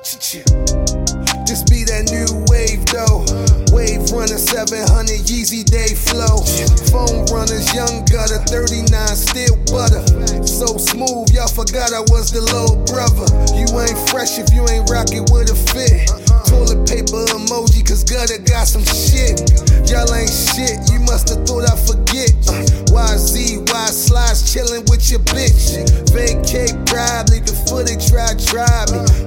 This be that new wave though. Wave runner 700 Yeezy day flow. Foam runners, young gutter, 39 still butter. So smooth, y'all forgot I was the little brother. You ain't fresh if you ain't rockin' with a fit. Toilet paper emoji, cause gutter got some shit. Y'all ain't shit, you musta thought I forget. Uh, YZ, Y slides chillin' with your bitch. Vacate probably before they try try me.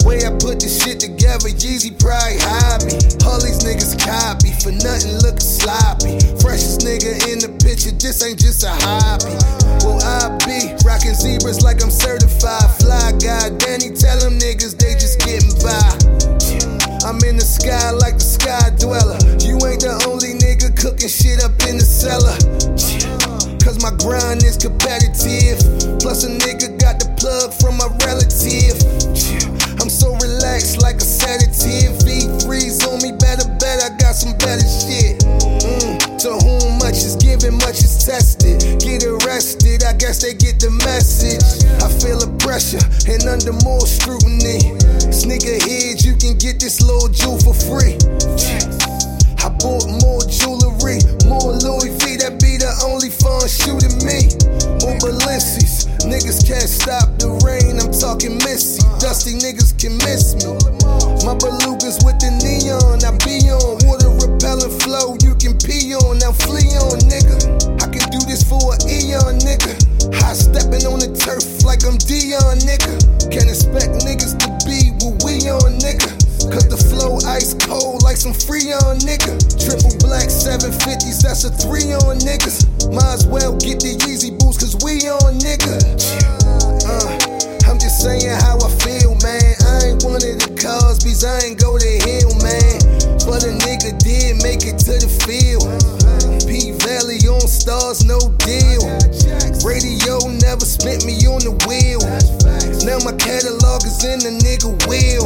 Shit Jeezy probably hide me. All these niggas copy for nothing looking sloppy. Freshest nigga in the picture, this ain't just a hobby. Well, I be rockin' zebras like I'm certified. Fly guy, Danny, tell them niggas they just getting by. I'm in the sky like the sky dweller. You ain't the only nigga cooking shit up in the cellar. Cause my grind is competitive. Plus, a nigga got the plug from a relative. Relaxed like a sedative. V3's on me, better bet I got some better shit. Mm, to whom much is given, much is tested. Get arrested, I guess they get the message. I feel the pressure and under more scrutiny. Sneaker heads, you can get this little jewel for free. I bought more jewelry, more Louis V. That be the only fun shooting me. Dusty niggas can miss me. My belugas with the neon, I be on water repellent flow. You can pee on, now flee on, nigga. I can do this for an eon, nigga. High stepping on the turf like I'm Deion, nigga. Can't expect niggas to be what we on, nigga. Cause the flow ice cold like some Freon nigga. Triple black 750s, that's a three on niggas. Might as well get the Yeezy boots cause we on nigga. I ain't go to hell, man. But a nigga did make it to the field. P Valley on Starz, no deal. Radio never spent me on the wheel. Now my catalog is in the nigga wheel.